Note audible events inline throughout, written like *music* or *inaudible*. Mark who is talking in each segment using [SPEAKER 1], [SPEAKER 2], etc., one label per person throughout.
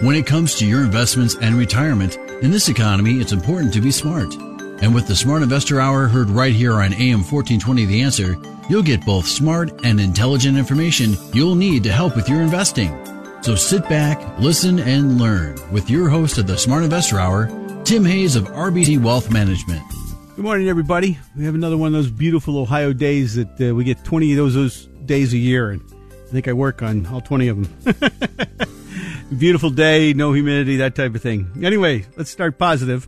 [SPEAKER 1] When it comes to your investments and retirement, in this economy, it's important to be smart. And with the Smart Investor Hour heard right here on AM 1420 The Answer, you'll get both smart and intelligent information you'll need to help with your investing. So sit back, listen, and learn with your host of the Smart Investor Hour, Tim Hayes of RBC Wealth Management.
[SPEAKER 2] Good morning, everybody. We have another one of those beautiful Ohio days that uh, we get 20 of those, those days a year, and I think I work on all 20 of them. *laughs* beautiful day, no humidity, that type of thing. Anyway, let's start positive.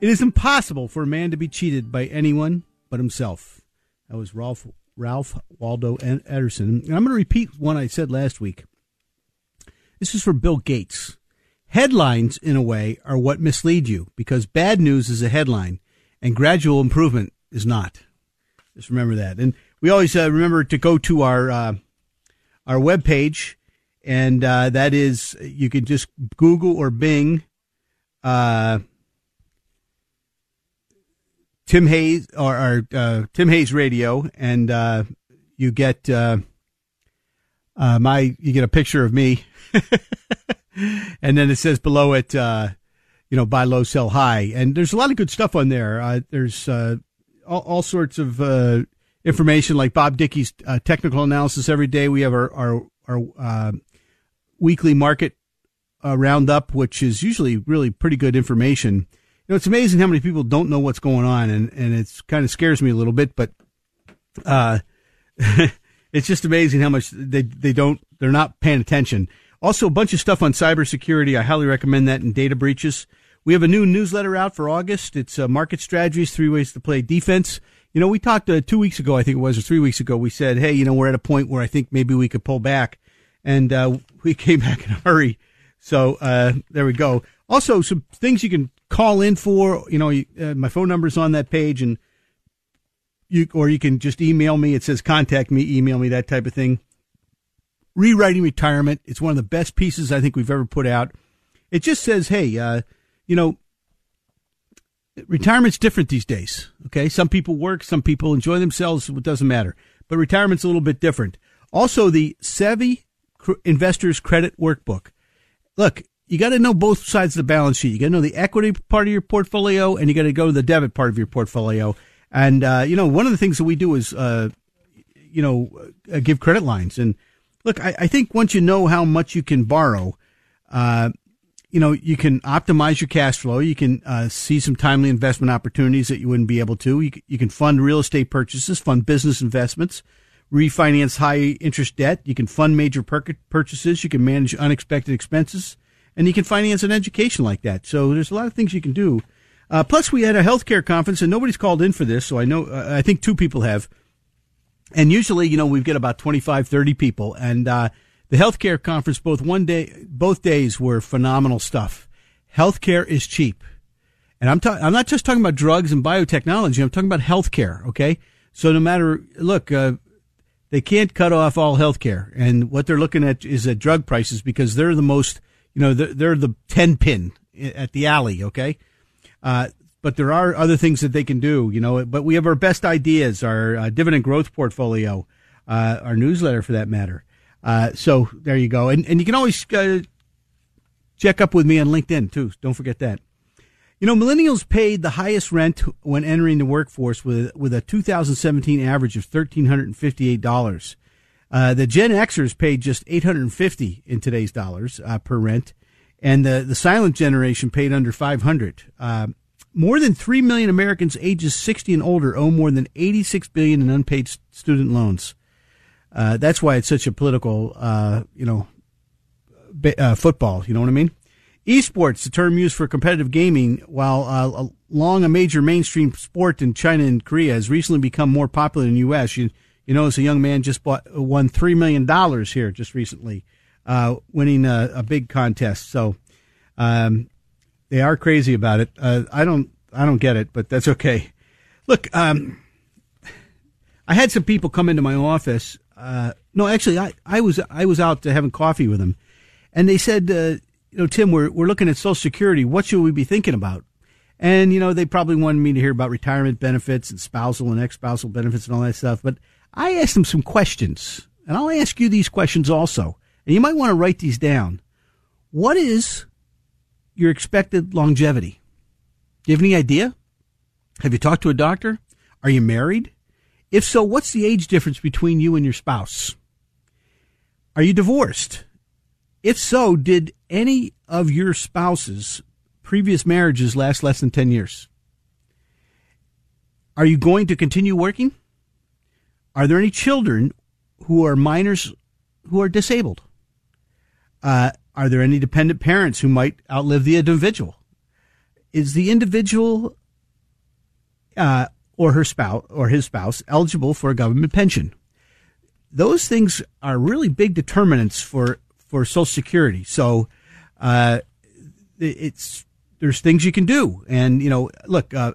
[SPEAKER 2] It is impossible for a man to be cheated by anyone but himself. That was Ralph Ralph Waldo Emerson. And I'm going to repeat one I said last week. This is for Bill Gates. Headlines, in a way, are what mislead you because bad news is a headline and gradual improvement is not. Just remember that. And we always uh, remember to go to our uh, our webpage, and uh, that is you can just Google or Bing uh, Tim Hayes or, or uh, Tim Hayes Radio, and uh, you get uh, uh, my you get a picture of me, *laughs* and then it says below it, you know, buy low, sell high, and there's a lot of good stuff on there. There's all, all sorts of information like Bob Dickey's technical analysis every day. We have our our, our weekly market uh, roundup, which is usually really pretty good information You know, it's amazing how many people don't know what's going on, and and it's kind of scares me a little bit. But uh, *laughs* it's just amazing how much they they don't they're not paying attention. Also, a bunch of stuff on cybersecurity. I highly recommend that in data breaches. We have a new newsletter out for August. It's uh, market strategies, three ways to play defense. You know, we talked uh, two weeks ago, I think it was, or three weeks ago. We said, hey, you know, we're at a point where I think maybe we could pull back, and uh, we came *laughs* back in a hurry. So uh, there we go. Also, some things you can call in for. You know, uh, my phone number is on that page, and you or you can just email me. It says contact me, email me, that type of thing. Rewriting retirement. It's one of the best pieces I think we've ever put out. It just says, hey, uh, you know, retirement's different these days. Okay, some people work, some people enjoy themselves. It doesn't matter, but retirement's a little bit different. Also, the Savvy Investors Credit Workbook. Look, you got to know both sides of the balance sheet. You got to know the equity part of your portfolio, and you got to go to the debit part of your portfolio. And uh, you know, one of the things that we do is, uh, you know, uh, give credit lines. And look, I, I, think once you know how much you can borrow, uh, you know, you can optimize your cash flow. You can uh, see some timely investment opportunities that you wouldn't be able to. You, you can fund real estate purchases, fund business investments, refinance high interest debt. You can fund major purchases. You can manage unexpected expenses and you can finance an education like that. So there's a lot of things you can do. Uh, plus, we had a healthcare conference, and nobody's called in for this, so I know uh, I think two people have. And usually, you know, we've got about 25, 30 people, and uh, the healthcare conference both one day, both days were phenomenal stuff. Healthcare is cheap, and I'm ta- I'm not just talking about drugs and biotechnology. I'm talking about healthcare. Okay, so no matter look, uh, they can't cut off all healthcare, and what they're looking at is at drug prices because they're the most you know, they're, they're the 10 pin at the alley, okay? Uh, but there are other things that they can do, you know, but we have our best ideas, our uh, dividend growth portfolio, uh, our newsletter for that matter. Uh, so there you go. And, and you can always uh, check up with me on LinkedIn too. Don't forget that. You know, millennials paid the highest rent when entering the workforce with, with a 2017 average of $1,358. Uh, the Gen Xers paid just 850 in today's dollars uh, per rent, and the the silent generation paid under 500. Uh, more than 3 million Americans ages 60 and older owe more than 86 billion in unpaid student loans. Uh, that's why it's such a political, uh, you know, uh, football. You know what I mean? Esports, the term used for competitive gaming, while long a major mainstream sport in China and Korea, has recently become more popular in the U.S. You, you notice a young man just bought won three million dollars here just recently uh, winning a, a, big contest. So um, they are crazy about it. Uh, I don't I don't get it, but that's okay. Look, um, I had some people come into my office. Uh, no, actually, I, I was I was out having coffee with them, and they said, uh, you know, Tim, we're we're looking at Social Security. What should we be thinking about? And you know, they probably wanted me to hear about retirement benefits and spousal and ex-spousal benefits and all that stuff. But I asked them some questions, and I'll ask you these questions also. And you might want to write these down. What is your expected longevity? Do you have any idea? Have you talked to a doctor? Are you married? If so, what's the age difference between you and your spouse? Are you divorced? If so, did any of your spouse's previous marriages last less than 10 years? Are you going to continue working? Are there any children who are minors who are disabled? Uh, are there any dependent parents who might outlive the individual? Is the individual uh, or her spouse or his spouse eligible for a government pension? Those things are really big determinants for for Social Security. So uh, it's there's things you can do, and you know, look, uh,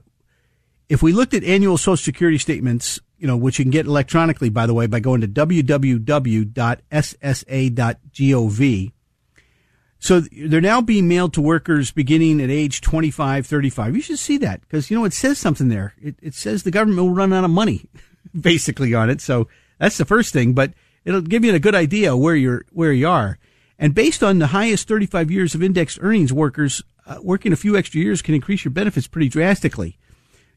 [SPEAKER 2] if we looked at annual Social Security statements, you know, which you can get electronically, by the way, by going to www.ssa.gov. So they're now being mailed to workers beginning at age 25, 35. You should see that because, you know, it says something there. It, it says the government will run out of money *laughs* basically on it. So that's the first thing, but it'll give you a good idea where you're, where you are. And based on the highest 35 years of indexed earnings, workers uh, working a few extra years can increase your benefits pretty drastically.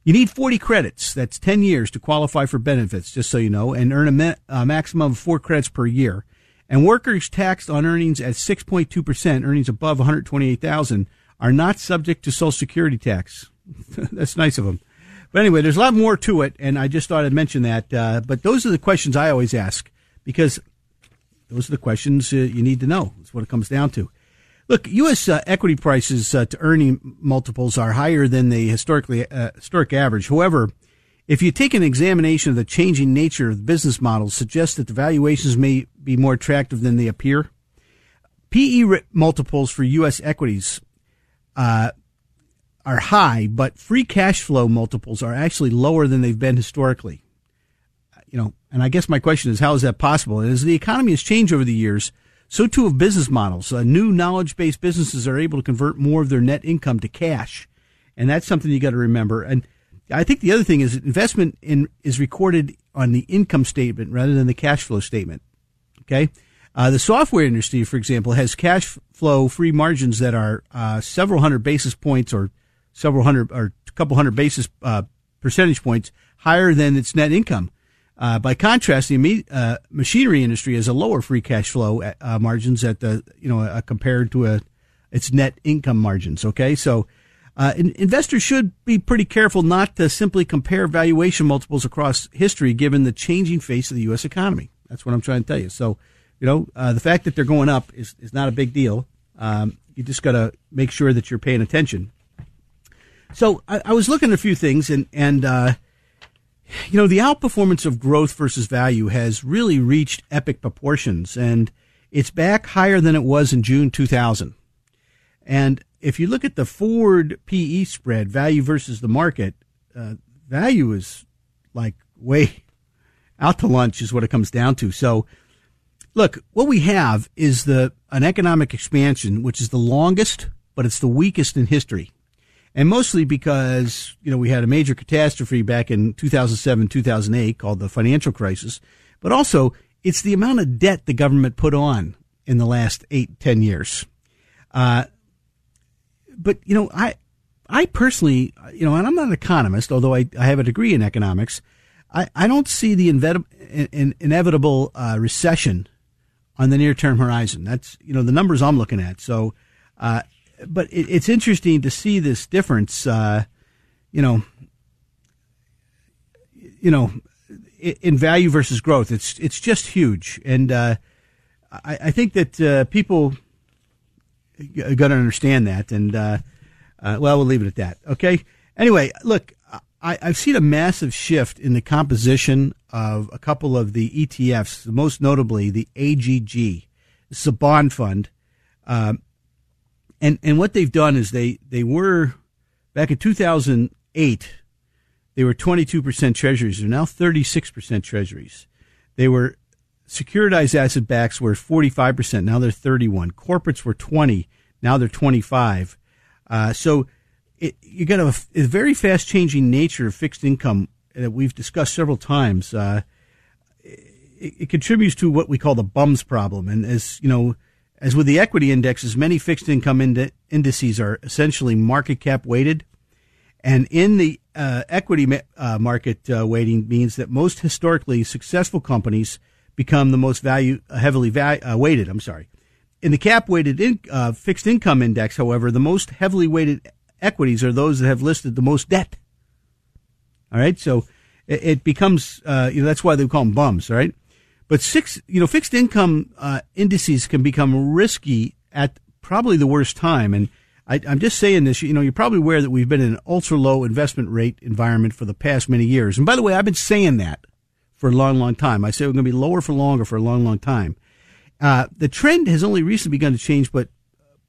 [SPEAKER 2] You need 40 credits. That's 10 years to qualify for benefits, just so you know, and earn a, ma- a maximum of four credits per year. And workers taxed on earnings at 6.2%, earnings above 128,000, are not subject to Social Security tax. *laughs* That's nice of them. But anyway, there's a lot more to it, and I just thought I'd mention that. Uh, but those are the questions I always ask because those are the questions uh, you need to know. That's what it comes down to. Look, U.S. Uh, equity prices uh, to earning multiples are higher than the historically uh, historic average. However, if you take an examination of the changing nature of the business models, suggests that the valuations may be more attractive than they appear. PE multiples for U.S. equities uh, are high, but free cash flow multiples are actually lower than they've been historically. You know, and I guess my question is, how is that possible? As the economy has changed over the years, so too have business models. Uh, new knowledge based businesses are able to convert more of their net income to cash. And that's something you got to remember. And I think the other thing is investment in is recorded on the income statement rather than the cash flow statement. Okay. Uh, the software industry, for example, has cash flow free margins that are uh, several hundred basis points or several hundred or a couple hundred basis uh, percentage points higher than its net income. Uh, by contrast, the uh, machinery industry has a lower free cash flow at, uh, margins at the you know uh, compared to a, its net income margins. Okay, so uh, in, investors should be pretty careful not to simply compare valuation multiples across history, given the changing face of the U.S. economy. That's what I'm trying to tell you. So, you know, uh, the fact that they're going up is is not a big deal. Um, you just got to make sure that you're paying attention. So I, I, was looking at a few things and and you know, the outperformance of growth versus value has really reached epic proportions and it's back higher than it was in June 2000. And if you look at the forward PE spread, value versus the market, uh, value is like way *laughs* out to lunch is what it comes down to. So look, what we have is the, an economic expansion, which is the longest, but it's the weakest in history and mostly because you know we had a major catastrophe back in 2007 2008 called the financial crisis. But also it's the amount of debt the government put on in the last eight ten years. Uh, but you know i i personally you know and i'm not an economist although i, I have a degree in economics. I, I don't see the in, inevitable uh, recession on the near term horizon. That's you know the numbers i'm looking at. So uh, but it, it's interesting to see this difference. Uh, you know, you know, in value versus growth, it's it's just huge, and uh, I, I, think that uh, people got to understand that. And uh, uh, well, we'll leave it at that. Okay. Anyway, look, I, I've seen a massive shift in the composition of a couple of the ETFs, most notably the AGG is a bond fund. Um, and, and what they've done is they, they were back in 2008, they were 22% treasuries. They're now 36% treasuries. They were securitized asset backs were 45%. Now they're 31. Corporates were 20. Now they're 25. Uh, so it, you got a, a, very fast changing nature of fixed income that we've discussed several times. Uh, it, it, contributes to what we call the bums problem. And as you know, as with the equity indexes, many fixed income ind- indices are essentially market cap weighted. And in the uh, equity uh, market uh, weighting means that most historically successful companies become the most value uh, heavily va- uh, weighted. I'm sorry. In the cap weighted in, uh, fixed income index, however, the most heavily weighted equities are those that have listed the most debt. All right, so it, it becomes you know that's why they call them bums, right? But six, you know, fixed income indices can become risky at probably the worst time, and I, am just saying this. You know, you're probably aware that we've been in an ultra low investment rate environment for the past many years. And by the way, I've been saying that for a long, long time. I say we're going to be lower for longer for a long, long time. Uh, the trend has only recently begun to change, but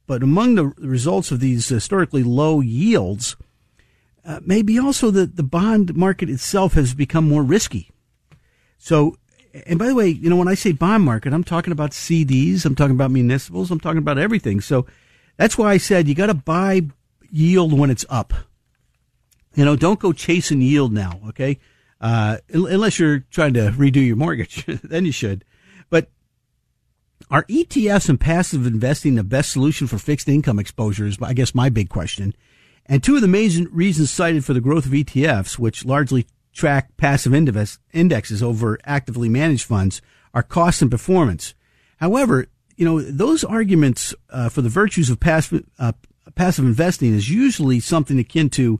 [SPEAKER 2] but among the results of these historically low yields, uh, maybe also that the bond market itself has become more risky. So, and by the way, you know, when I say bond market, I'm talking about CDs, I'm talking about municipals, I'm talking about everything. So that's why I said you got to buy yield when it's up. You know, don't go chasing yield now, okay? Uh, unless you're trying to redo your mortgage, *laughs* then you should. But are ETFs and passive investing the best solution for fixed income exposure? Is I guess my big question. And two of the main reasons cited for the growth of ETFs, which largely track passive indexes over actively managed funds, are cost and performance. However, you know, those arguments uh, for the virtues of passive, uh, passive investing is usually something akin to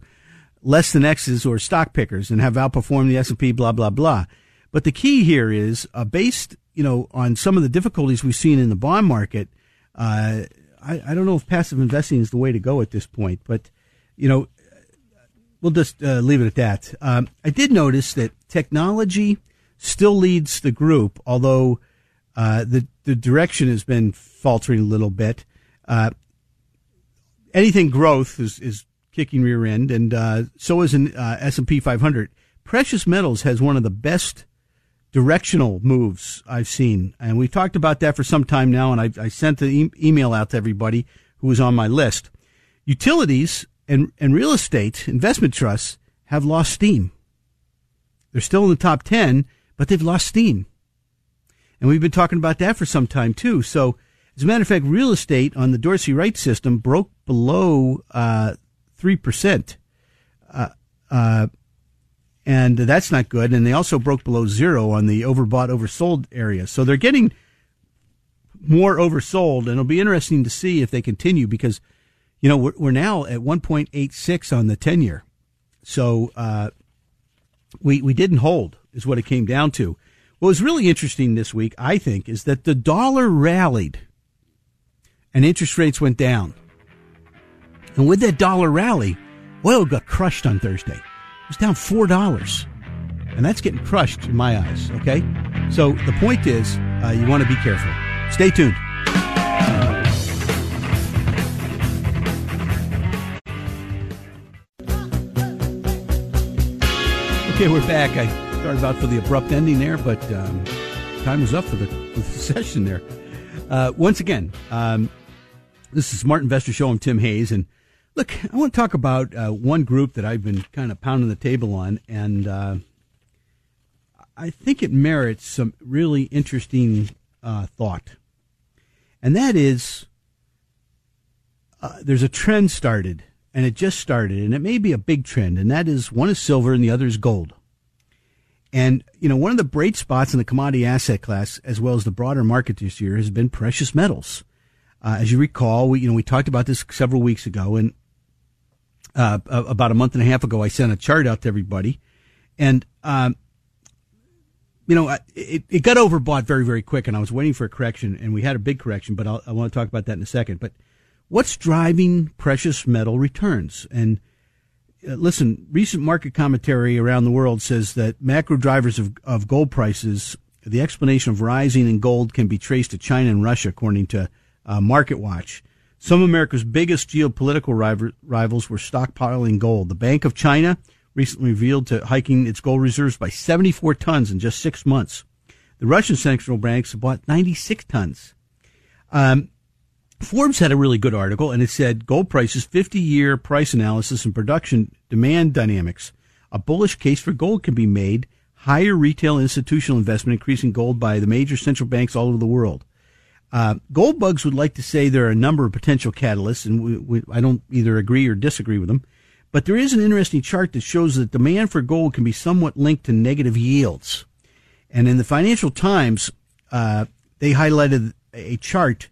[SPEAKER 2] less than X's or stock pickers and have outperformed the S&P, blah, blah, blah. But the key here is uh, based, you know, on some of the difficulties we've seen in the bond market. Uh, I, I, don't know if passive investing is the way to go at this point, but, you know, we'll just uh, leave it at that. Um, I did notice that technology still leads the group, although uh, the the direction has been faltering a little bit. Uh, anything growth is is kicking rear end, and uh, so is an uh, S and P 500. Precious metals has one of the best directional moves I've seen, and we've talked about that for some time now. And I, I sent the e- email out to everybody who was on my list. Utilities and and real estate investment trusts have lost steam. They're still in the top ten, but they've lost steam. And we've been talking about that for some time too. So, as a matter of fact, real estate on the Dorsey Wright system broke below uh, three uh, percent, uh, uh, and that's not good. And they also broke below zero on the overbought, oversold area. So they're getting more oversold, and it'll be interesting to see if they continue because, you know, we're, we're now at 1.86 on the ten year. So uh, we we didn't hold is what it came down to. What was really interesting this week, I think, is that the dollar rallied and interest rates went down. And with that dollar rally, oil got crushed on Thursday. It was down $4. And that's getting crushed in my eyes, okay? So the point is, uh, you want to be careful. Stay tuned. Okay, we're back. I Started out for the abrupt ending there, but um, time was up for the, for *laughs* the session there. Uh, once again, um, this is Smart Investor Show. I'm Tim Hayes, and look, I want to talk about uh, one group that I've been kind of pounding the table on, and uh, I think it merits some really interesting uh, thought, and that is uh, there's a trend started, and it just started, and it may be a big trend, and that is one is silver and the other is gold. And, you know, one of the bright spots in the commodity asset class, as well as the broader market this year, has been precious metals. Uh, as you recall, we, you know, we talked about this several weeks ago and, uh, about a month and a half ago, I sent a chart out to everybody and, um, you know, it, it got overbought very, very quick and I was waiting for a correction and we had a big correction, but I'll, I want to talk about that in a second. But what's driving precious metal returns? And, uh, listen, recent market commentary around the world says that macro drivers of, of gold prices the explanation of rising in gold can be traced to China and Russia, according to uh, Market Watch. Some of America's biggest geopolitical rivals were stockpiling gold. The Bank of China recently revealed to hiking its gold reserves by 74 tons in just six months. The Russian central banks bought 96 tons. Um, Forbes had a really good article, and it said gold prices, 50 year price analysis and production demand dynamics. A bullish case for gold can be made. Higher retail institutional investment increasing gold by the major central banks all over the world. Uh, gold bugs would like to say there are a number of potential catalysts, and we, we, I don't either agree or disagree with them. But there is an interesting chart that shows that demand for gold can be somewhat linked to negative yields. And in the Financial Times, uh, they highlighted a chart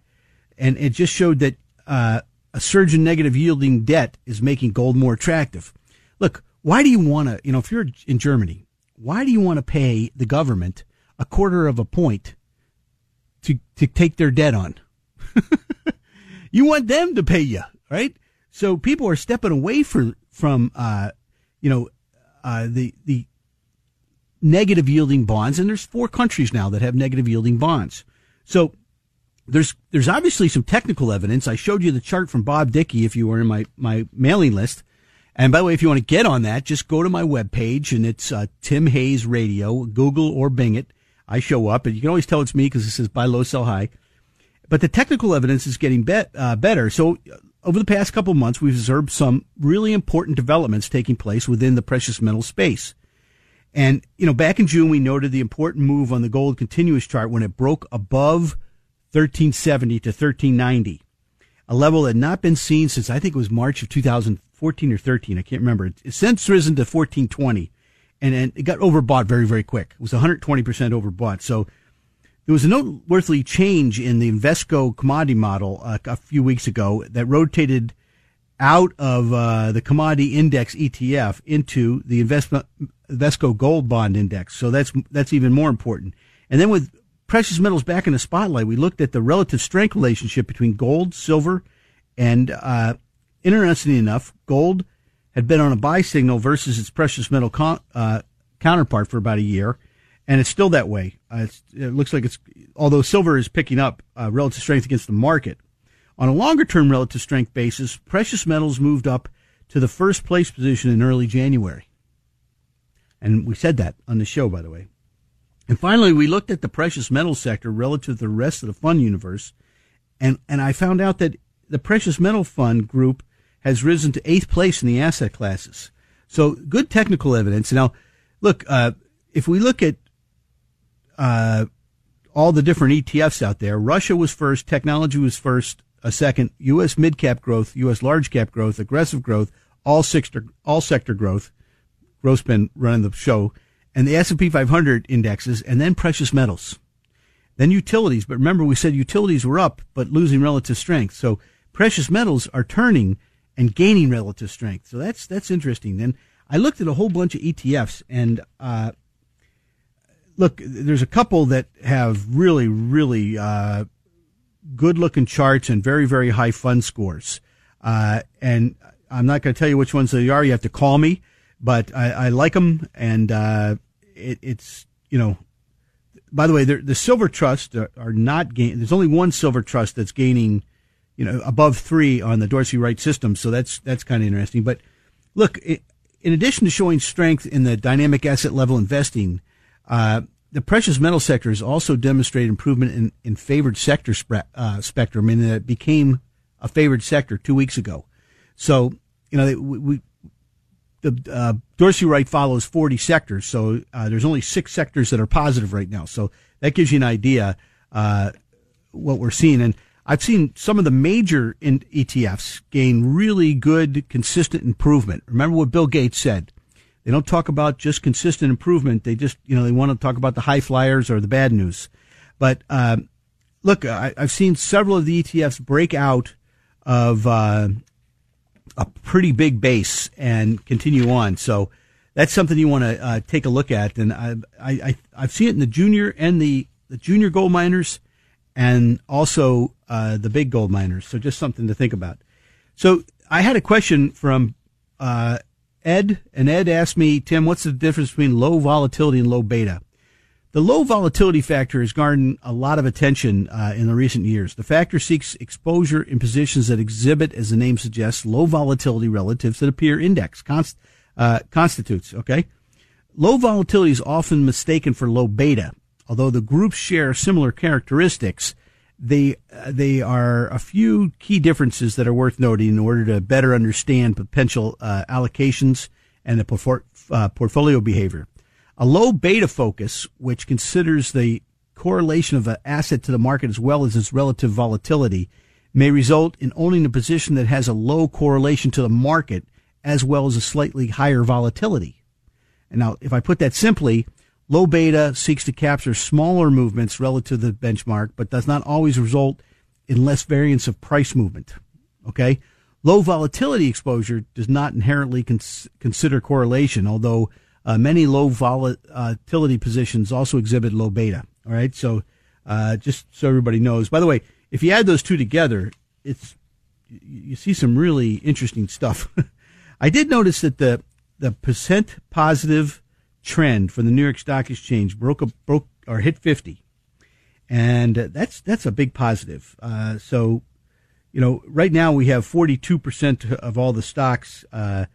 [SPEAKER 2] and it just showed that uh, a surge in negative yielding debt is making gold more attractive. Look, why do you want to, you know, if you're in Germany, why do you want to pay the government a quarter of a point to to take their debt on? *laughs* you want them to pay you, right? So people are stepping away from from uh, you know uh, the the negative yielding bonds, and there's four countries now that have negative yielding bonds. So there's there's obviously some technical evidence. I showed you the chart from Bob Dickey if you were in my my mailing list. And by the way, if you want to get on that, just go to my webpage and it's uh, Tim Hayes Radio, Google or Bing it. I show up, and you can always tell it's me because it says buy low, sell high. But the technical evidence is getting uh, better. So uh, over the past couple of months, we've observed some really important developments taking place within the precious metal space. And, you know, back in June, we noted the important move on the gold continuous chart when it broke above 1370 to 1390, a level that had not been seen since I think it was March of 2014 or 13. I can't remember. It's since risen to 1420 and, and it got overbought very, very quick. It was 120% overbought. So there was a noteworthy change in the Invesco commodity model uh, a few weeks ago that rotated out of uh, the commodity index ETF into the investment Invesco Gold Bond Index. So that's that's even more important. And then with precious metals back in the spotlight, we looked at the relative strength relationship between gold, silver, and uh, interestingly enough, gold had been on a buy signal versus its precious metal con- uh, counterpart for about a year, and it's still that way. Uh, it looks like it's although silver is picking up uh, relative strength against the market. On a longer term relative strength basis, precious metals moved up to the first place position in early January. And we said that on the show, by the way. And finally, we looked at the precious metal sector relative to the rest of the fund universe. And, and I found out that the precious metal fund group has risen to eighth place in the asset classes. So good technical evidence. Now, look, uh, if we look at, uh, all the different ETFs out there, Russia was first, technology was first, a second, U.S. mid cap growth, U.S. large cap growth, aggressive growth, all sector, all sector growth. Gross been running the show and the S&P 500 indexes and then precious metals. Then utilities, but remember we said utilities were up but losing relative strength. So precious metals are turning and gaining relative strength. So that's that's interesting. Then I looked at a whole bunch of ETFs and uh, look, there's a couple that have really really uh, good looking charts and very very high fund scores. Uh, and I'm not going to tell you which ones they are. You have to call me, but I, I like them and uh, it, it's you know. By the way, the silver trusts are, not gaining. There's only one silver trust that's gaining, you know, above three on the Dorsey Wright system. So that's that's kind of interesting. But look, it, in addition to showing strength in the dynamic asset level investing, uh, the precious metal sector has also demonstrated improvement in, in favored sector uh, spectrum, and it became a favored sector two weeks ago. So, you know, we, the uh, Dorsey Wright follows 40 sectors, so uh, there's only six sectors that are positive right now. So that gives you an idea uh, what we're seeing. And I've seen some of the major ETFs gain really good, consistent improvement. Remember what Bill Gates said. They don't talk about just consistent improvement. They just, you know, they want to talk about the high flyers or the bad news. But uh, look, I, have seen several of the ETFs break out of uh, a pretty big base and continue on. So that's something you want to uh, take a look at. And I, I, I've seen it in the junior and the, the junior gold miners and also uh, the big gold miners. So just something to think about. So I had a question from uh, Ed, and Ed asked me, Tim, what's the difference between low volatility and low beta? The low volatility factor has garnered a lot of attention uh, in the recent years. The factor seeks exposure in positions that exhibit, as the name suggests, low volatility relative to the peer index const, uh, constitutes. Okay, low volatility is often mistaken for low beta, although the groups share similar characteristics. They uh, they are a few key differences that are worth noting in order to better understand potential uh, allocations and the uh, portfolio behavior. A low beta focus, which considers the correlation of an asset to the market as well as its relative volatility, may result in owning a position that has a low correlation to the market as well as a slightly higher volatility. And now, if I put that simply, low beta seeks to capture smaller movements relative to the benchmark, but does not always result in less variance of price movement. Okay. Low volatility exposure does not inherently cons- consider correlation, although uh, many low volatility positions also exhibit low beta. All right, so uh, just so everybody knows. By the way, if you add those two together, it's you see some really interesting stuff. *laughs* I did notice that the the percent positive trend for the New York Stock Exchange broke a, broke or hit fifty, and that's that's a big positive. Uh, so, you know, right now we have forty two percent of all the stocks uh,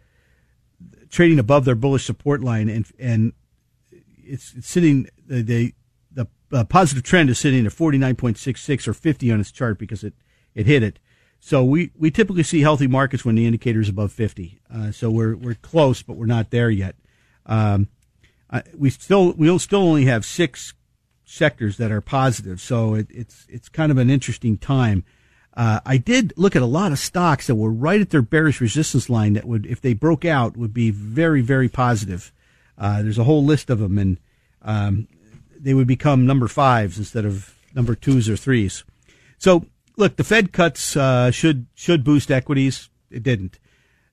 [SPEAKER 2] trading above their bullish support line, and and it's, it's sitting the the, uh, positive trend is sitting at forty nine point six six or fifty on its chart because it it hit it. So we, we typically see healthy markets when the indicator is above fifty. Uh, so we're we're close, but we're not there yet. Um, we still we'll still only have six sectors that are positive. So it, it's it's kind of an interesting time. Uh, I did look at a lot of stocks that were right at their bearish resistance line that would, if they broke out, would be very, very positive. Uh, there's a whole list of them, and um, they would become number fives instead of number twos or threes. So, look, the Fed cuts uh, should should boost equities. It didn't.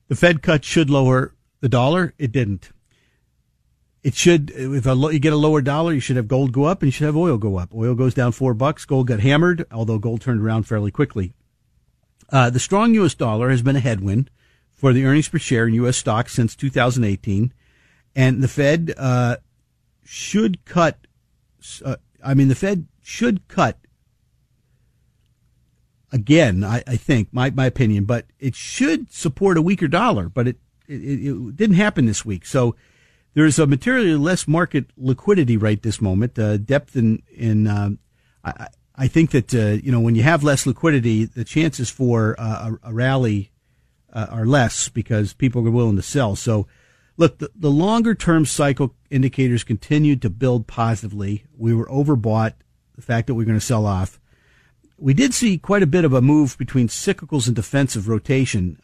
[SPEAKER 2] The Fed cuts should lower the dollar. It didn't. It should, if a, you get a lower dollar, you should have gold go up and you should have oil go up. Oil goes down four bucks. Gold got hammered, although gold turned around fairly quickly. Uh, the strong U.S. dollar has been a headwind for the earnings per share in U.S. stocks since 2018. And the Fed, uh, should cut, uh, I mean, the Fed should cut again, I, I, think, my, my opinion, but it should support a weaker dollar, but it, it, it didn't happen this week. So, there's a materially less market liquidity right this moment. Uh, depth in in uh, I, I, think that uh, you know when you have less liquidity, the chances for uh, a, a, rally uh, are less because people are willing to sell. So, look, the, the longer term cycle indicators continued to build positively. We were overbought. The fact that we are going to sell off. We did see quite a bit of a move between cyclicals and defensive rotation.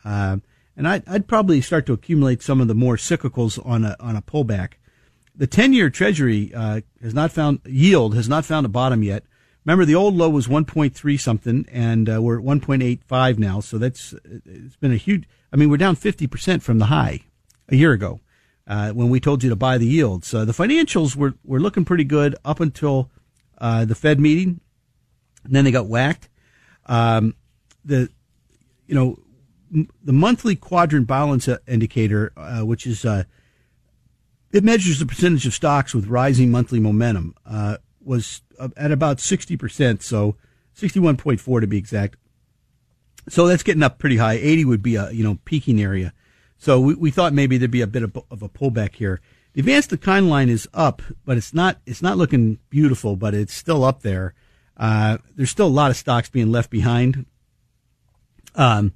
[SPEAKER 2] And I'd, I'd probably start to accumulate some of the more cyclicals on a on a pullback. The ten year Treasury uh, has not found yield has not found a bottom yet. Remember, the old low was 1.3 something, and uh, we're at 1.85 now. So that's it's been a huge. I mean, we're down 50 percent from the high a year ago uh, when we told you to buy the yields. The financials were were looking pretty good up until uh, the Fed meeting, and then they got whacked. Um, the you know the monthly quadrant balance indicator, uh, which is uh, it measures the percentage of stocks with rising monthly momentum, uh, was at about sixty percent. So sixty one point four to be exact. So that's getting up pretty high. Eighty would be a you know peaking area. So we, we thought maybe there'd be a bit of, of a pullback here. The advanced decline line is up, but it's not it's not looking beautiful, but it's still up there. Uh, there's still a lot of stocks being left behind. Um,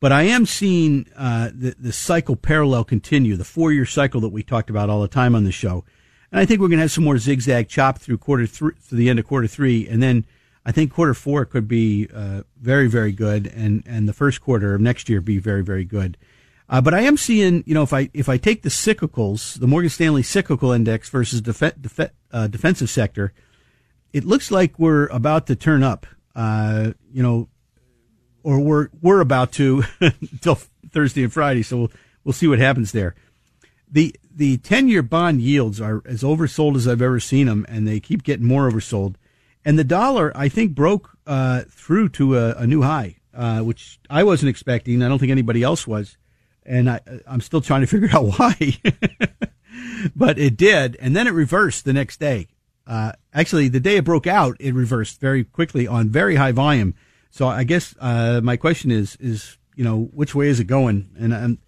[SPEAKER 2] but I am seeing uh, the, the cycle parallel continue, the four year cycle that we talked about all the time on the show. And I think we're going to have some more zigzag chop through quarter three, to the end of quarter three. And then I think quarter four could be uh, very, very good. And, and the first quarter of next year be very, very good. Uh, but I am seeing, you know, if I if I take the cyclicals, the Morgan Stanley cyclical index versus def- def- uh, defensive sector, it looks like we're about to turn up. Uh, you know, or we're we're about to *laughs* until Thursday and Friday. So we'll we'll see what happens there. The the ten year bond yields are as oversold as I've ever seen them, and they keep getting more oversold. And the dollar, I think, broke uh, through to a, a new high, uh, which I wasn't expecting. I don't think anybody else was, and I, I'm still trying to *laughs* figure out why. *laughs* but it did, and then it reversed the next day. Uh, actually, the day it broke out, it reversed very quickly on very high volume. So I guess uh, my question is is you know which way is it going? And I'm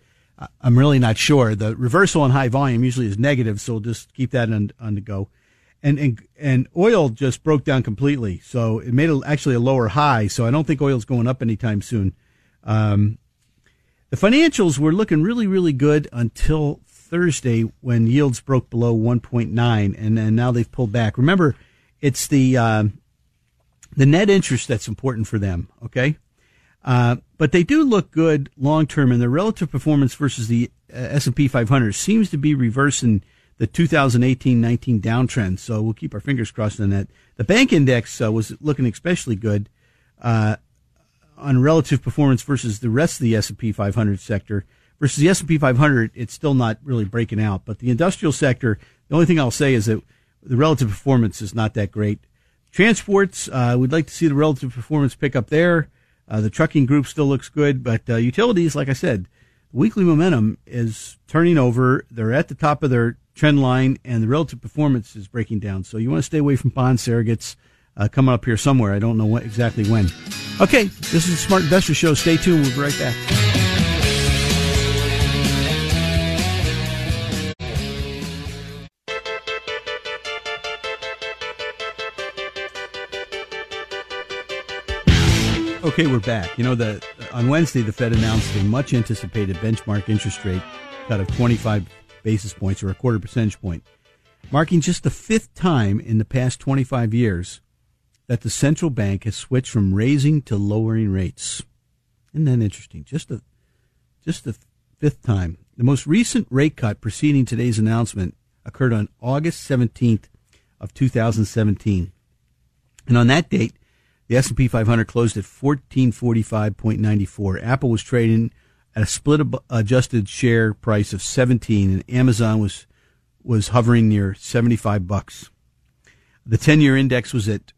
[SPEAKER 2] I'm really not sure. The reversal on high volume usually is negative, so we'll just keep that on on the go. And and and oil just broke down completely, so it made a, actually a lower high. So I don't think oil's going up anytime soon. Um, the financials were looking really really good until Thursday when yields broke below 1.9, and, and now they've pulled back. Remember, it's the uh, the net interest that's important for them. Okay, uh, but they do look good long term, and their relative performance versus the uh, S and P 500 seems to be reversing the 2018-19 downtrend. So we'll keep our fingers crossed on that. The bank index uh, was looking especially good uh, on relative performance versus the rest of the S and P 500 sector versus the S&P 500, it's still not really breaking out. But the industrial sector, the only thing I'll say is that the relative performance is not that great. Transports, uh, we'd like to see the relative performance pick up there. Uh, the trucking group still looks good, but uh, utilities, like I said, weekly momentum is turning over. They're at the top of their trend line, and the relative performance is breaking down. So you want to stay away from bond surrogates uh, coming up here somewhere. I don't know what, exactly when. Okay, this is the Smart Investor Show. Stay tuned. We'll be right back. Okay, we're back. You know, the on Wednesday the Fed announced a much anticipated benchmark interest rate cut of 25 basis points or a quarter percentage point, marking just the fifth time in the past 25 years that the central bank has switched from raising to lowering rates. Isn't that interesting? Just the just the fifth time. The most recent rate cut preceding today's announcement occurred on August 17th of 2017. And on that date, the S&P 500 closed at 1445.94. Apple was trading at a split adjusted share price of 17 and Amazon was was hovering near 75 bucks. The 10-year index was at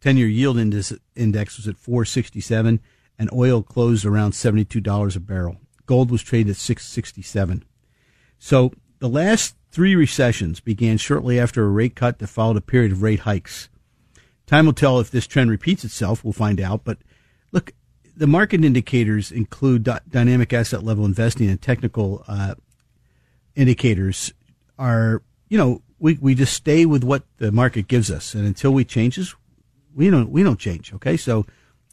[SPEAKER 2] 10-year yield index, index was at 467 and oil closed around $72 a barrel. Gold was traded at 667. So the last three recessions began shortly after a rate cut that followed a period of rate hikes. Time will tell if this trend repeats itself. We'll find out. But look, the market indicators include dynamic asset level investing and technical uh, indicators are, you know, we, we just stay with what the market gives us. And until we changes, we don't, we don't change. Okay. So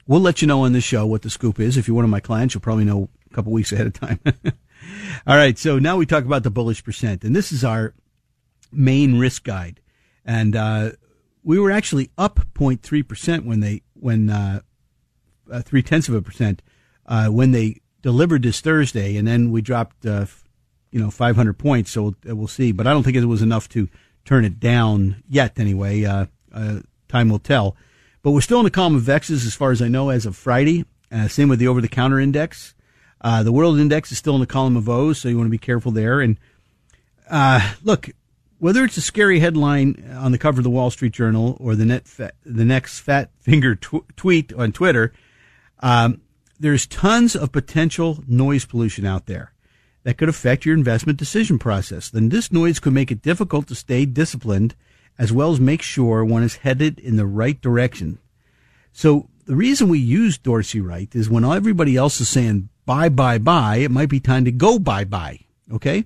[SPEAKER 2] we'll let you know on this show what the scoop is. If you're one of my clients, you'll probably know a couple weeks ahead of time. *laughs* All right. So now we talk about the bullish percent and this is our main risk guide. And, uh, we were actually up 0.3 percent when they when uh, uh, three tenths of a percent uh, when they delivered this Thursday, and then we dropped uh, you know 500 points. So we'll, we'll, see, but I don't think it was enough to turn it down yet. Anyway, uh, uh, time will tell. But we're still in the column of X's as far as I know as of Friday. same with the over-the-counter index. the world index is still in the column of O's, so you want to be careful there. And look, whether it's a scary headline on the cover of the Wall Street Journal or the fa- the next fat finger tw- tweet on Twitter, um, there's tons of potential noise pollution out there that could affect your investment decision process. Then this noise could make it difficult to stay disciplined as well as make sure one is headed in the right direction. So the reason we use Dorsey Wright is when everybody else is saying buy, buy, buy, it might be time to go buy, buy. Okay?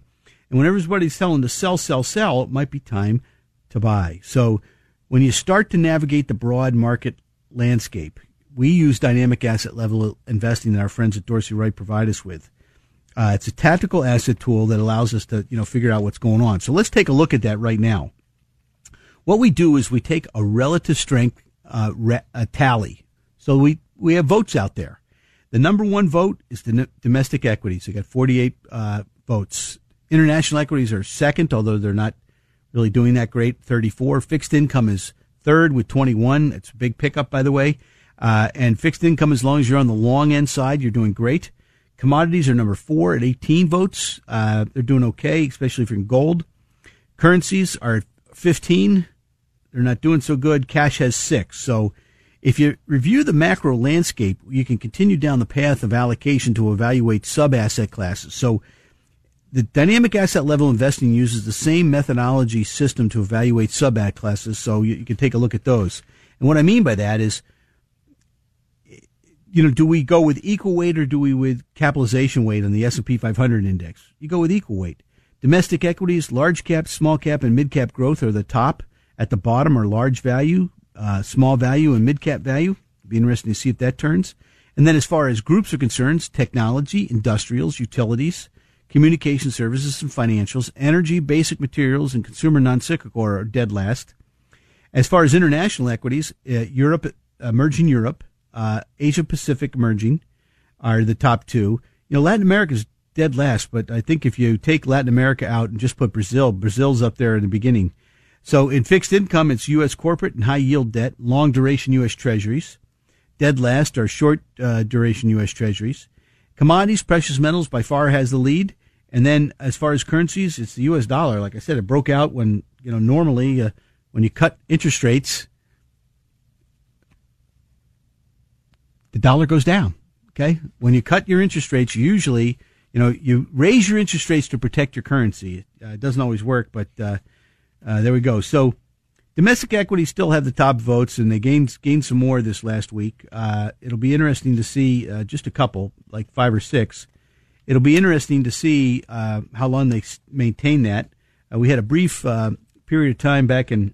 [SPEAKER 2] And when everybody's telling to sell, sell, sell, it might be time to buy. So when you start to navigate the broad market landscape, we use dynamic asset level investing that our friends at Dorsey Wright provide us with. Uh, it's a tactical asset tool that allows us to, you know, figure out what's going on. So let's take a look at that right now. What we do is we take a relative strength uh, re- a tally. So we, we have votes out there. The number one vote is the domestic equities. We got 48 uh, votes. International equities are second, although they're not really doing that great. 34. Fixed income is third with 21. It's a big pickup, by the way. Uh, and fixed income, as long as you're on the long end side, you're doing great. Commodities are number four at 18 votes. Uh, they're doing okay, especially if you're in gold. Currencies are at 15. They're not doing so good. Cash has six. So if you review the macro landscape, you can continue down the path of allocation to evaluate sub asset classes. So the dynamic asset level investing uses the same methodology system to evaluate sub asset classes, so you, you, can take a look at those. And what I mean by that is, you know, do we go with equal weight or do we with capitalization weight on the S&P 500 index? You go with equal weight. Domestic equities, large cap, small cap, and mid cap growth are the top. At the bottom are large value, uh, small value, and mid cap value. Be interesting to see if that turns. And then as far as groups are concerned, technology, industrials, utilities, communication services and financials, energy, basic materials, and consumer non-cyclical are dead last. As far as international equities, uh, Europe, emerging Europe, uh, Asia Pacific emerging are the top two. You know, Latin America is dead last, but I think if you take Latin America out and just put Brazil, Brazil's up there in the beginning. So in fixed income, it's U.S. corporate and high yield debt, long duration U.S. treasuries. Dead last are short uh, duration U.S. treasuries. Commodities, precious metals by far has the lead. And then as far as currencies, it's the U.S. dollar. Like I said, it broke out when, you know, normally uh, when you cut interest rates, the dollar goes down. Okay. When you cut your interest rates, usually, you know, you raise your interest rates to protect your currency. Uh, it doesn't always work, but uh, uh, there we go. So domestic equities still have the top votes, and they gained gained some more this last week. Uh, it'll be interesting to see uh, just a couple, like five or six. It'll be interesting to see uh, how long they maintain that. we had a brief period of time back in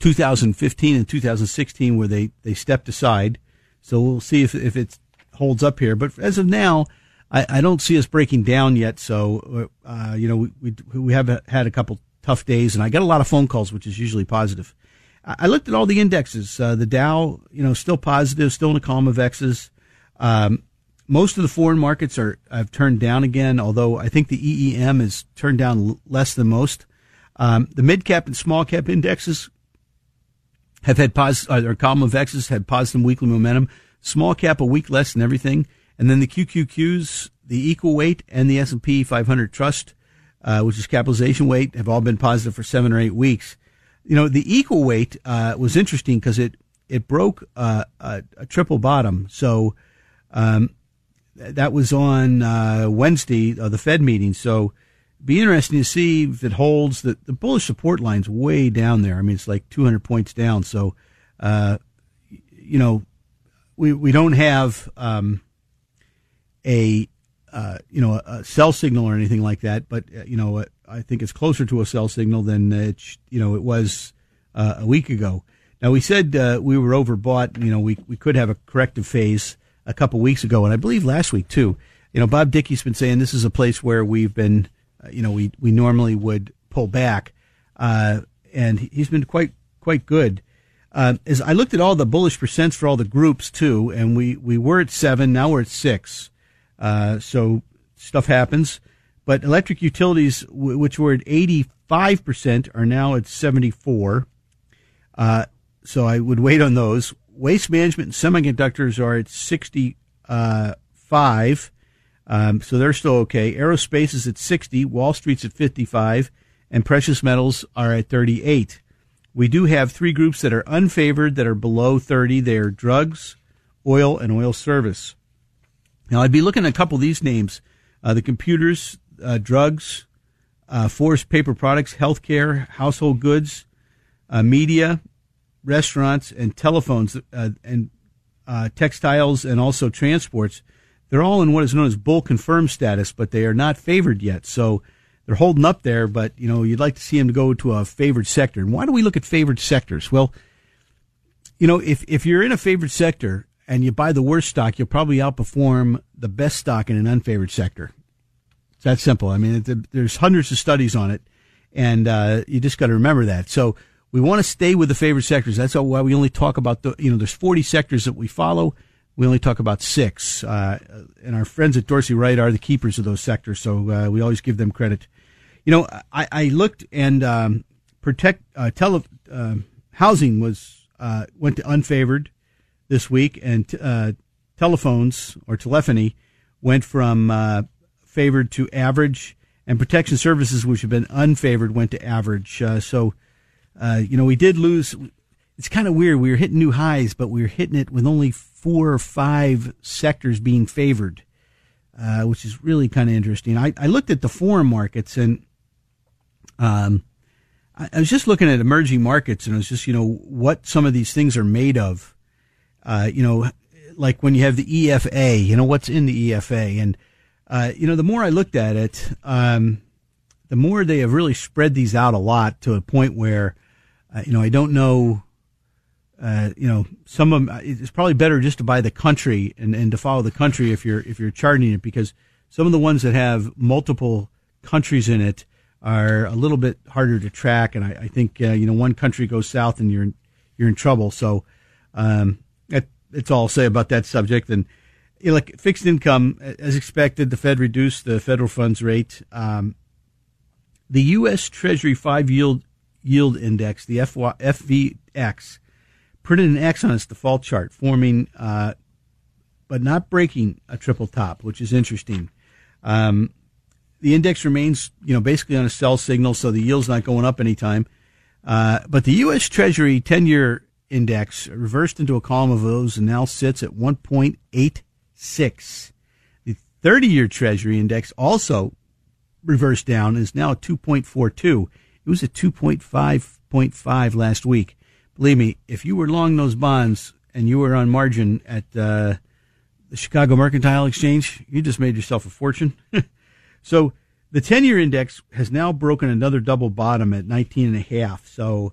[SPEAKER 2] 2015 and 2016 where they, they stepped aside. So we'll see if, if it holds up here. But as of now, I, I don't see us breaking down yet. So, uh, you know, we, we, we have had a couple tough days and I got a lot of phone calls, which is usually positive. I looked at all the indexes. Uh, the Dow, you know, still positive, still in a column of X's. Um, most of the foreign markets are have turned down again, although I think the EEM is turned down less than most. Um, the mid cap and small cap indexes have had positive, uh, or column of X's had positive weekly momentum. Small cap a week less than everything, and then the QQQs, the equal weight, and the S&P 500 Trust, uh, which is capitalization weight, have all been positive for seven or eight weeks. You know, the equal weight uh, was interesting because it it broke uh, a, a, triple bottom. So um, that was on uh, Wednesday, uh, the Fed meeting. So be interesting to see if it holds. The, the bullish support line's way down there. I mean, it's like 200 points down. So, uh, you know, we, we don't have, um, a, uh, you know, a sell signal or anything like that, but, uh, you know, I think it's closer to a sell signal than it, you know, it was, uh, a week ago. Now, we said, uh, we were overbought. You know, we, we could have a corrective phase a couple weeks ago, and I believe last week too. You know, Bob Dickey's been saying this is a place where we've been, uh, you know, we, we normally would pull back. Uh, and he's been quite, quite good. Uh, as I looked at all the bullish percents for all the groups too, and we, we were at seven, now we're at six. Uh, so stuff happens. But electric utilities, w- which were at 85%, are now at 74. Uh, so I would wait on those. Waste management and semiconductors are at 65. Um, so they're still okay. Aerospace is at 60, Wall Street's at 55, and precious metals are at 38. We do have three groups that are unfavored that are below 30. They are drugs, oil, and oil service. Now, I'd be looking at a couple of these names uh, the computers, uh, drugs, uh, forest paper products, healthcare, household goods, uh, media, restaurants, and telephones, uh, and uh, textiles, and also transports they're all in what is known as bull confirmed status, but they are not favored yet. So they're holding up there, but you know, you'd like to see them go to a favored sector. And why do we look at favored sectors? Well, you know, if, if you're in a favored sector and you buy the worst stock, you'll probably outperform the best stock in an unfavored sector. It's that simple. I mean, there's hundreds of studies on it, and uh, you just got to remember that. So we want to stay with the favored sectors. That's why we only talk about the, you know, there's 40 sectors that we follow we only talk about six. Uh, and our friends at Dorsey Wright are the keepers of those sectors, so uh, we always give them credit. You know, I, I looked and um, protect uh, tele uh, housing was uh, went to unfavored this week, and uh, telephones or telephony went from favored to average, and protection services, which have been unfavored, went to average. so, you know, we did lose. It's kind of weird. We were hitting new highs, but we were hitting it with only four or five sectors being favored. uh, which is really kind of interesting. I, I looked at the foreign markets and um, I, I was just looking at emerging markets and it was just, you know, what some of these things are made of. Uh, you know, like when you have the EFA, you know, what's in the EFA. And, uh, you know, the more I looked at it, um, the more they have really spread these out a lot to a point where, uh, you know, I don't know, uh, you know, some of them, it's probably better just to buy the country and, and to follow the country if you're, if you're charting it because some of the ones that have multiple countries in it are a little bit harder to track. And I, I think, uh, you know, one country goes south and you're, you're in trouble. So, um, that, that's all I'll say about that subject. And, you know, like fixed income, as expected, the Fed reduced the federal funds rate. Um, the U.S. Treasury five yield yield index, the FY, FVX, printed an X on its default chart, forming uh, but not breaking a triple top, which is interesting. Um, the index remains, you know, basically on a sell signal, so the yield's not going up anytime. Uh, but the U.S. Treasury 10-year index reversed into a column of those and now sits at 1.86. The 30-year Treasury index also reversed down is now at 2.42. It was at 2.5.5 last week. Believe me, if you were long those bonds and you were on margin at uh, the Chicago Mercantile Exchange, you just made yourself a fortune. *laughs* so the 10 year index has now broken another double bottom at 19 and a half. So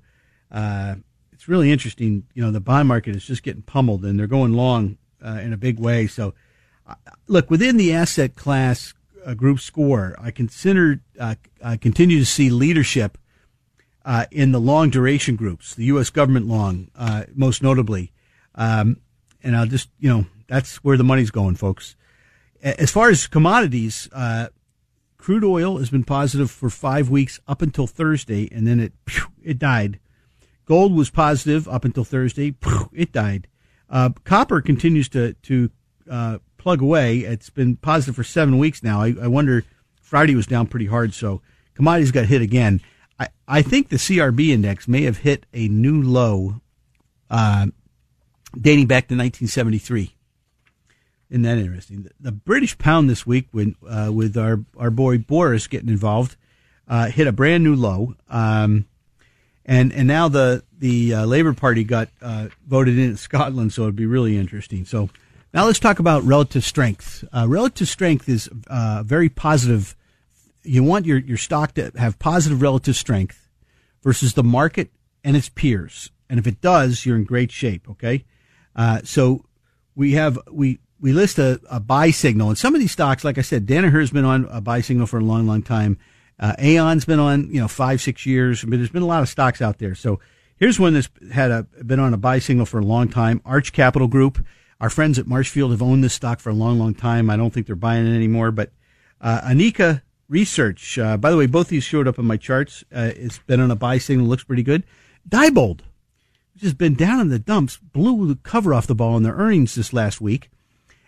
[SPEAKER 2] uh, it's really interesting. You know, the bond market is just getting pummeled and they're going long uh, in a big way. So, uh, look, within the asset class uh, group score, I consider, uh, I continue to see leadership uh, in the long duration groups, the U.S. government long, uh, most notably. Um, and I'll just, you know, that's where the money's going, folks. As far as commodities, uh, crude oil has been positive for five weeks up until Thursday, and then it it died. Gold was positive up until Thursday, it died. Uh, copper continues to to uh, plug away. It's been positive for seven weeks now. I, I wonder. Friday was down pretty hard, so commodities got hit again. I, I think the CRB index may have hit a new low uh, dating back to 1973. Isn't that interesting? The, the British pound this week, when, uh, with our, our boy Boris getting involved, uh, hit a brand new low. Um, and and now the the uh, Labour Party got uh, voted in *laughs* Scotland, so it'd be really interesting. So now let's talk about relative strength. Uh, relative strength is uh, very positive you want your, your stock to have positive relative strength versus the market and its peers. And if it does, you're in great shape. Okay. Uh, so we have, we, we list a, a buy signal and some of these stocks, like I said, Danaher's been on a buy signal for a long, long time. Uh, Aon's been on, you know, five, six years, but there's been a lot of stocks out there. So here's one that's had a, been on a buy signal for a long time. Arch Capital Group. Our friends at Marshfield have owned this stock for a long, long time. I don't think they're buying it anymore, but, uh, Anika research. Uh, by the way, both these showed up on my charts. Uh, it's been on a buy signal, looks pretty good. Diebold, which has been down in the dumps, blew the cover off the ball on their earnings this last week,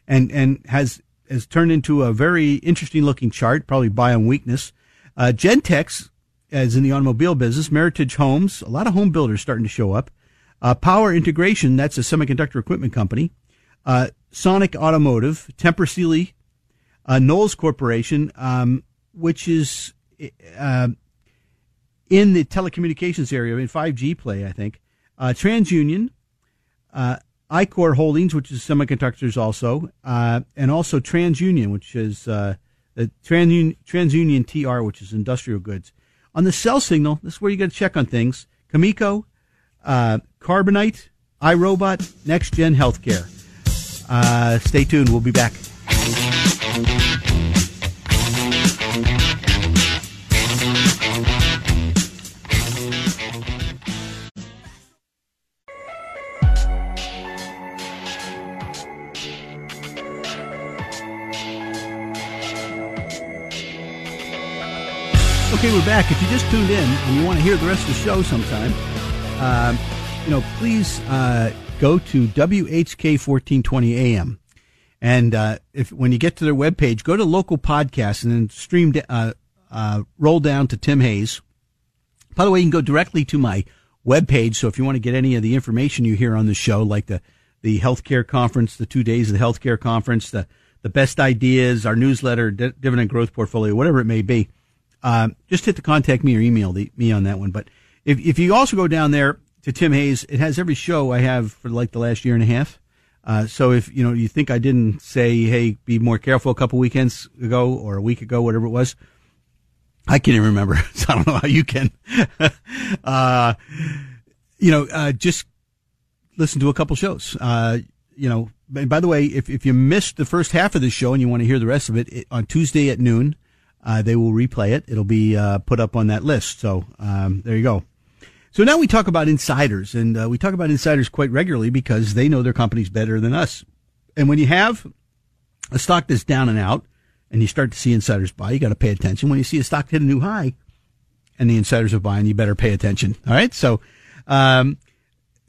[SPEAKER 2] and and has has turned into a very interesting looking chart, probably buy on weakness. Uh, Gentex, as in the automobile business, Meritage Homes, a lot of home builders starting to show up. Uh, Power Integration, that's a semiconductor equipment company. Uh, Sonic Automotive, Tempur Sealy, uh, Knowles Corporation. Um, which is uh, in the telecommunications area in 5G play, I think. Uh, TransUnion, uh, Ichor Holdings, which is semiconductors also, uh, and also TransUnion, which is uh, the TransUnion, TransUnion TR, which is industrial goods. On the sell signal, this is where you got to check on things. Cameco, uh, Carbonite, iRobot, Next Gen Healthcare. Uh, stay tuned. We'll be back. Okay, we're back. If you just tuned in and you want to hear the rest of the show sometime, uh, you know, please uh, go to WHK 1420 AM. And uh, if when you get to their webpage, go to local podcasts and then stream, uh, uh, roll down to Tim Hayes. By the way, you can go directly to my webpage. So if you want to get any of the information you hear on the show, like the, the healthcare conference, the two days of the healthcare conference, the, the best ideas, our newsletter, di- dividend growth portfolio, whatever it may be, um, just hit the contact me or email the, me on that one. But if, if you also go down there to Tim Hayes, it has every show I have for like the last year and a half. Uh, so if you know you think I didn't say, "Hey, be more careful," a couple weekends ago or a week ago, whatever it was, I can't even remember. *laughs* so I don't know how you can. *laughs* uh, you know, uh, just listen to a couple shows. Uh, you know, by the way, if if you missed the first half of the show and you want to hear the rest of it, it on Tuesday at noon, uh, they will replay it. It'll be uh, put up on that list. So um, there you go. So now we talk about insiders, and uh, we talk about insiders quite regularly because they know their companies better than us. And when you have a stock that's down and out, and you start to see insiders buy, you got to pay attention. When you see a stock hit a new high, and the insiders are buying, you better pay attention. All right, so. Um,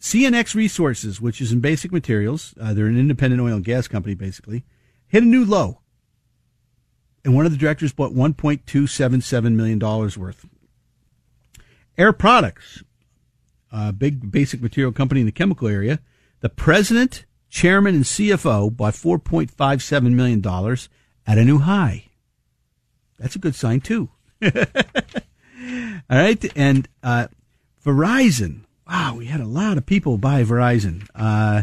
[SPEAKER 2] CNX Resources, which is in basic materials, uh, they're an independent oil and gas company, basically, hit a new low. And one of the directors bought $1.277 million worth. Air Products, a big basic material company in the chemical area. The president, chairman, and CFO bought $4.57 million at a new high. That's a good sign, too. *laughs* All right. And uh, Verizon. Wow, we had a lot of people buy Verizon. Uh,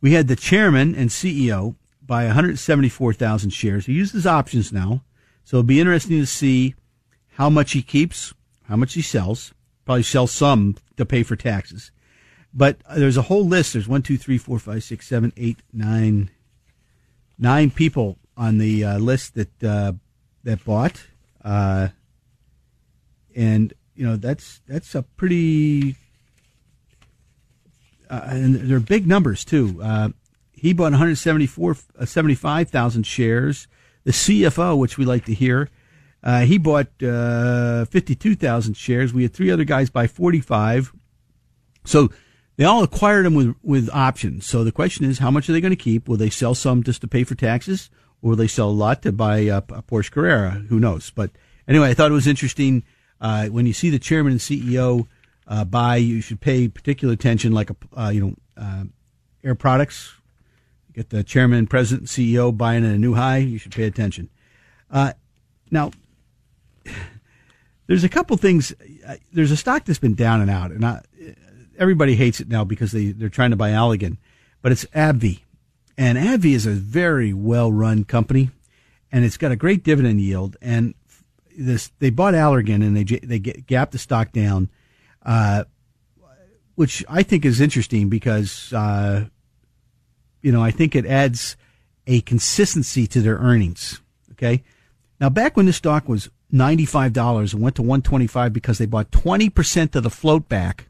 [SPEAKER 2] we had the chairman and CEO buy 174,000 shares. He uses options now. So it'll be interesting to see how much he keeps, how much he sells. Probably sell some to pay for taxes. But there's a whole list. There's one, two, three, four, five, six, seven, eight, nine, nine people on the uh, list that uh, that bought, uh, and you know that's that's a pretty, uh, and they're big numbers too. He bought 174, uh, 75,000 shares. The CFO, which we like to hear, uh, he bought uh, 52,000 shares. We had three other guys buy 45. So they all acquired them with, with options. So the question is, how much are they going to keep? Will they sell some just to pay for taxes? Or will they sell a lot to buy a, a Porsche Carrera? Who knows? But anyway, I thought it was interesting. Uh, when you see the chairman and CEO uh, buy, you should pay particular attention, like a, uh, you know, uh, Air Products. Get the chairman, president, CEO buying at a new high. You should pay attention. Uh, now, there's a couple things. Uh, there's a stock that's been down and out, and I, everybody hates it now because they they're trying to buy Allergan, but it's AbbVie, and AbbVie is a very well run company, and it's got a great dividend yield. And this they bought Allergan and they they gapped the stock down, uh, which I think is interesting because uh, you know I think it adds a consistency to their earnings. Okay. Now, back when this stock was $95 and went to 125 because they bought 20% of the float back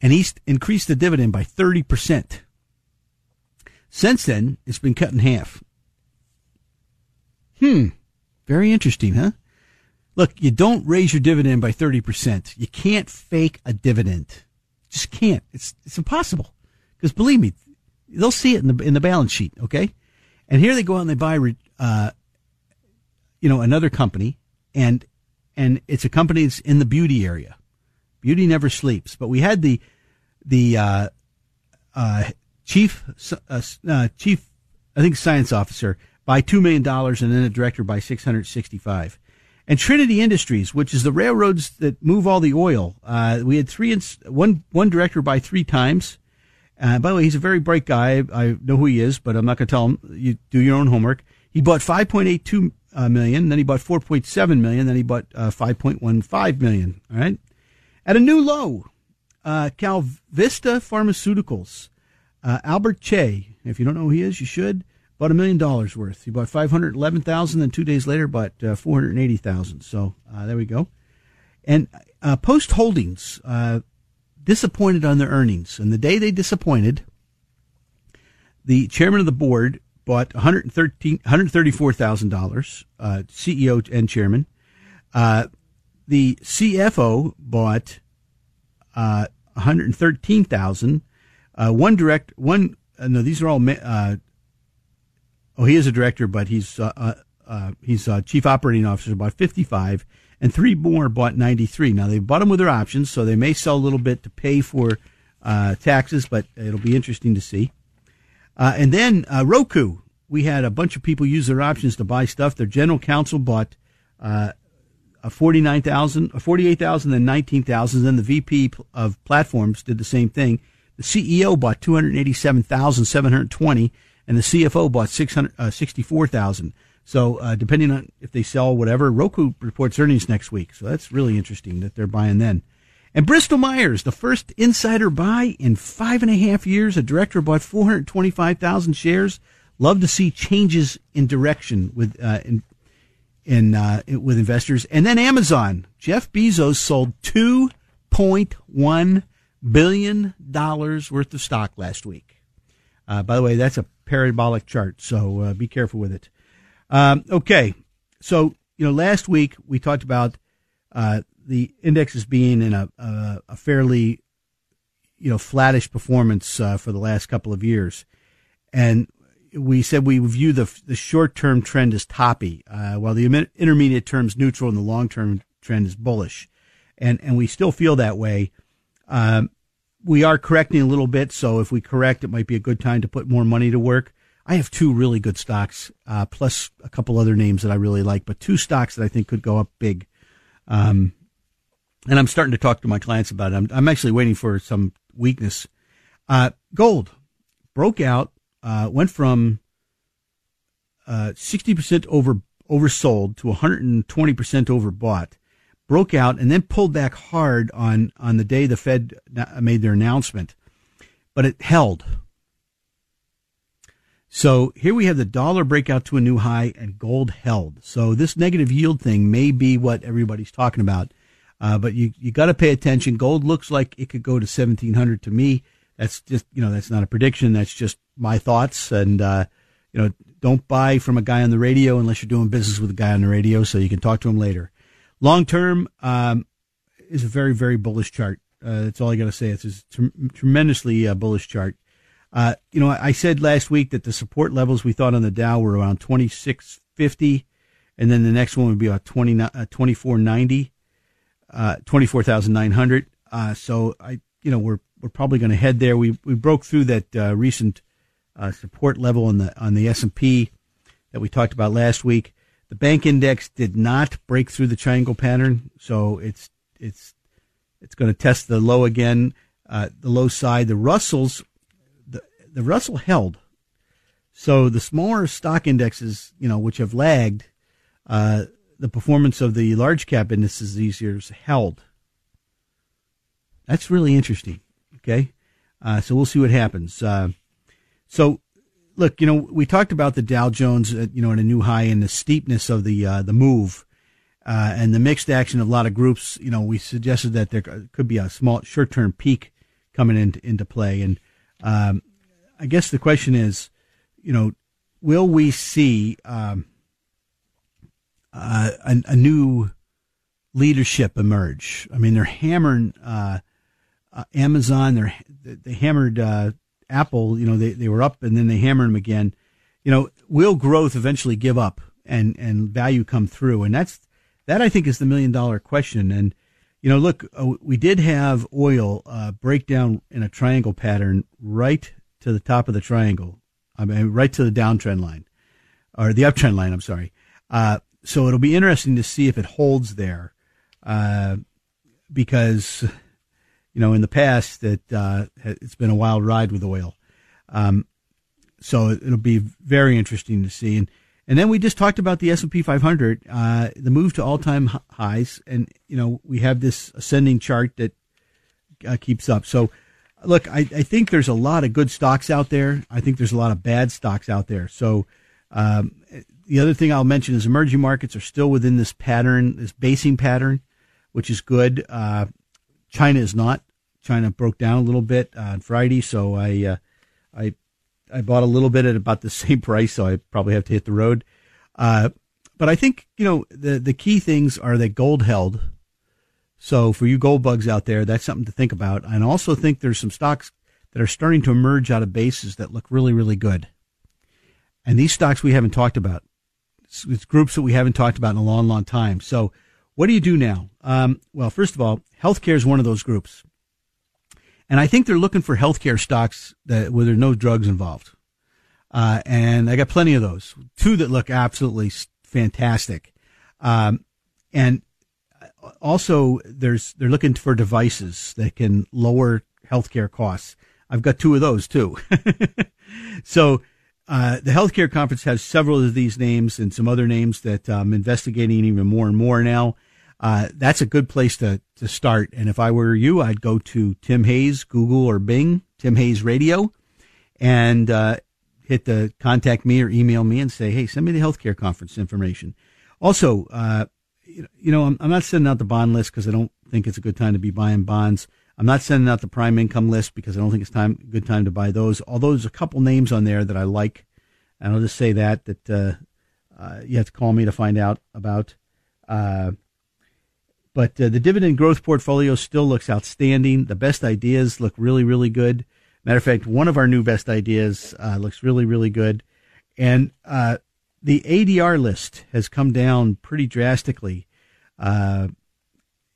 [SPEAKER 2] and East increased the dividend by 30%. Since then, it's been cut in half. Hmm. Very interesting, huh? Look, you don't raise your dividend by 30%. You can't fake a dividend. Just can't. It's, it's impossible. Because believe me, they'll see it in the, in the balance sheet, okay? And here they go out and they buy, uh, you know, another company and and it's a company that's in the beauty area. Beauty never sleeps. But we had the the uh, uh, chief uh, uh, chief I think science officer by two million dollars, and then a director by six hundred sixty five. And Trinity Industries, which is the railroads that move all the oil, uh, we had three ins- one one director by three times. Uh, by the way, he's a very bright guy. I know who he is, but I'm not going to tell him. You do your own homework. He bought 5.82 uh, million. Then he bought 4.7 million. Then he bought uh, 5.15 million. All right. At a new low, uh, KalVista Pharmaceuticals, uh, Albert Cha. If you don't know who he is, you should. Bought a million dollars worth. He bought 511,000. Then two days later, bought uh, 480,000. So uh, there we go. And uh, Post Holdings disappointed on their earnings. And the day they disappointed, the chairman of the board bought $134,000, uh, CEO and chairman. Uh, the CFO bought uh, 113,000. Uh, one direct, one, uh, no, these are all, uh, oh, he is a director, but he's, uh, uh, he's a chief operating officer, bought 55, and three more bought 93. Now, they bought them with their options, so they may sell a little bit to pay for uh, taxes, but it'll be interesting to see. Uh, and then uh, Roku, we had a bunch of people use their options to buy stuff. Their general counsel bought uh, a 49,000, a 48,000, then 19,000. Then the VP of platforms did the same thing. The CEO bought 287,720 and the CFO bought 600, uh, 64,000. So, uh, depending on if they sell whatever, Roku reports earnings next week. So that's really interesting that they're buying then. And Bristol Myers, the first insider buy in five and a half years. A director bought 425,000 shares. Love to see changes in direction with, uh, in, in, uh, with investors. And then Amazon. Jeff Bezos sold 2.1 billion dollars worth of stock last week. Uh, by the way, that's a parabolic chart, so uh, be careful with it. Um, okay, so you know, last week we talked about uh, the indexes being in a, a, a, fairly you know flattish performance uh, for the last couple of years, and we said we view the the short term trend as toppy, uh, while the intermediate term is neutral and the long term trend is bullish, and and we still feel that way. Um, we are correcting a little bit, so if we correct, it might be a good time to put more money to work. I have two really good stocks, uh, plus a couple other names that I really like, but two stocks that I think could go up big. Um, and I'm starting to talk to my clients about it. I'm, I'm actually waiting for some weakness. Uh, gold broke out, uh, went from uh, 60% over oversold to 120% overbought broke out and then pulled back hard on, on the day the Fed made their announcement, but it held. So here we have the dollar breakout to a new high and gold held. So this negative yield thing may be what everybody's talking about. Uh, but you, you got to pay attention. Gold looks like it could go to 1700 to me. That's just, you know, that's not a prediction. That's just my thoughts. And, uh, you know, don't buy from a guy on the radio unless you're doing business with a guy on the radio so you can talk to him later. Long term um, is a very, very bullish chart. Uh, that's all I got to say. It's a tremendously uh, bullish chart. Uh, you know, I said last week that the support levels we thought on the Dow were around 2650, and then the next one would be about 20, uh, 2490, uh, 24,900. Uh, so I, you know, we're we're probably going to head there. We we broke through that uh, recent uh, support level on the on the S and P that we talked about last week. The bank index did not break through the triangle pattern, so it's it's it's going to test the low again, the low side. The Russells, the Russell held. So the smaller stock indexes, you know, which have lagged, uh, the performance of the large cap indices these years held. That's really interesting. Okay, uh, so we'll see what happens. Uh, so look, you know, we talked about the Dow Jones, uh, you know, at a new high and the steepness of the uh, the move uh, and the mixed action of a lot of groups. You know, we suggested that there could be a small short term peak coming into into play, and um, I guess the question is, you know, will we see um, uh, a, a, new leadership emerge? I mean, they're hammering uh, uh, Amazon. They're they hammered Apple, you know, they, they were up and then they hammered them again. You know, will growth eventually give up and, and value come through? And that's, that I think is the million dollar question. And, you know, look, uh, we did have oil uh, break down in a triangle pattern right to the top of the triangle. I mean, right to the downtrend line or the uptrend line. I'm sorry. Uh, so it'll be interesting to see if it holds there, uh, because you know, in the past that uh, it's been a wild ride with oil. Um, so it'll be very interesting to see. And and then we just talked about the S and P 500, uh, the move to all time highs, and you know we have this ascending chart that uh, keeps up. So look, I, I, think there's a lot of good stocks out there. I think there's a lot of bad stocks out there. So um, the other thing I'll mention is emerging markets are still within this pattern, this basing pattern, which is good. Uh, China is not. China broke down a little bit on Friday, so I uh, I I bought a little bit at about the *laughs* same price, so I probably have to hit the road. Uh, but I think you know the the key things are that gold held. So for you gold bugs out there, that's something to think about. And I also think there's some stocks that are starting to emerge out of bases that look really really good. And these stocks we haven't talked about. It's, it's groups that we haven't talked about in a long long time. So what do you do now? Um, well, first of all, healthcare is one of those groups. And I think they're looking for healthcare stocks that where there's no drugs involved. Uh, and I got plenty of those. Two that look absolutely fantastic. Um, and also there's, they're looking for devices that can lower healthcare costs. I've got two of those too. *laughs* so, uh, the healthcare conference has several of these names and some other names that I'm investigating even more and more now. Uh, that's a good place to, to start. And if I were you, I'd go to Tim Hayes, Google or Bing, Tim Hayes Radio, and, uh, hit the contact me or email me and say, Hey, send me the healthcare conference information. Also, uh, you know, I'm, I'm not sending out the bond list because I don't think it's a good time to be buying bonds. I'm not sending out the prime income list because I don't think it's time good time to buy those. Although there's a couple names on there that I like, and I'll just say that that uh, uh, you have to call me to find out about. Uh, but uh, the dividend growth portfolio still looks outstanding. The best ideas look really, really good. Matter of fact, one of our new best ideas uh, looks really, really good, and uh, the ADR list has come down pretty drastically. Uh,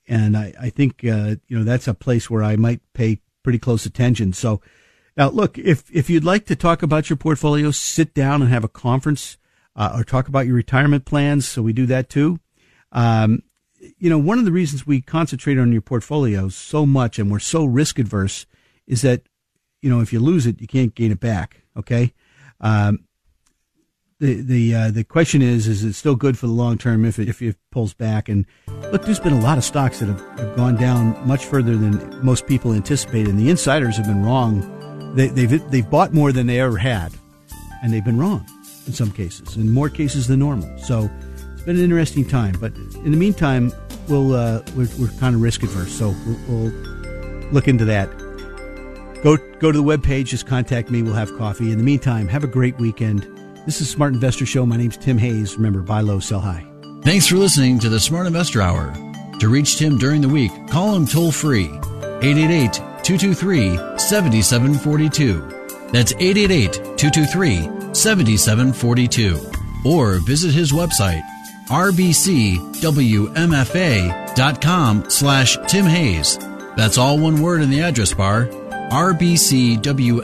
[SPEAKER 2] and I, I think uh, you know that's a place where I might pay pretty close attention. So now, look, if if you'd like to talk about your portfolio, sit down and have a conference uh, or talk about your retirement plans. So we do that too. Um, you know, one of the reasons we concentrate on your portfolio so much and we're so risk adverse is that you know if you lose it, you can't gain it back. Okay. Um, the the uh, the question is, is it still good for the long term if it, if it pulls back? And look, there's been a lot of stocks that have, have gone down much further than most people anticipated. And the insiders have been wrong. They, they've they've bought more than they ever had, and they've been wrong in some cases, in more cases than normal. So it's been an interesting time. But in the meantime, we'll uh, we're, we're kind of risk averse, so we'll, we'll look into that. Go go to the webpage, just contact me. We'll have coffee. In the meantime, have a great weekend. This is Smart Investor Show. My name's Tim Hayes. Remember, buy low, sell high.
[SPEAKER 1] Thanks for listening to the Smart Investor Hour. To reach Tim during the week, call him toll free 888 223 7742. That's 888 223 7742. Or visit his website rbcwmfa.com slash Tim Hayes. That's all one word in the address bar rbcwfma.com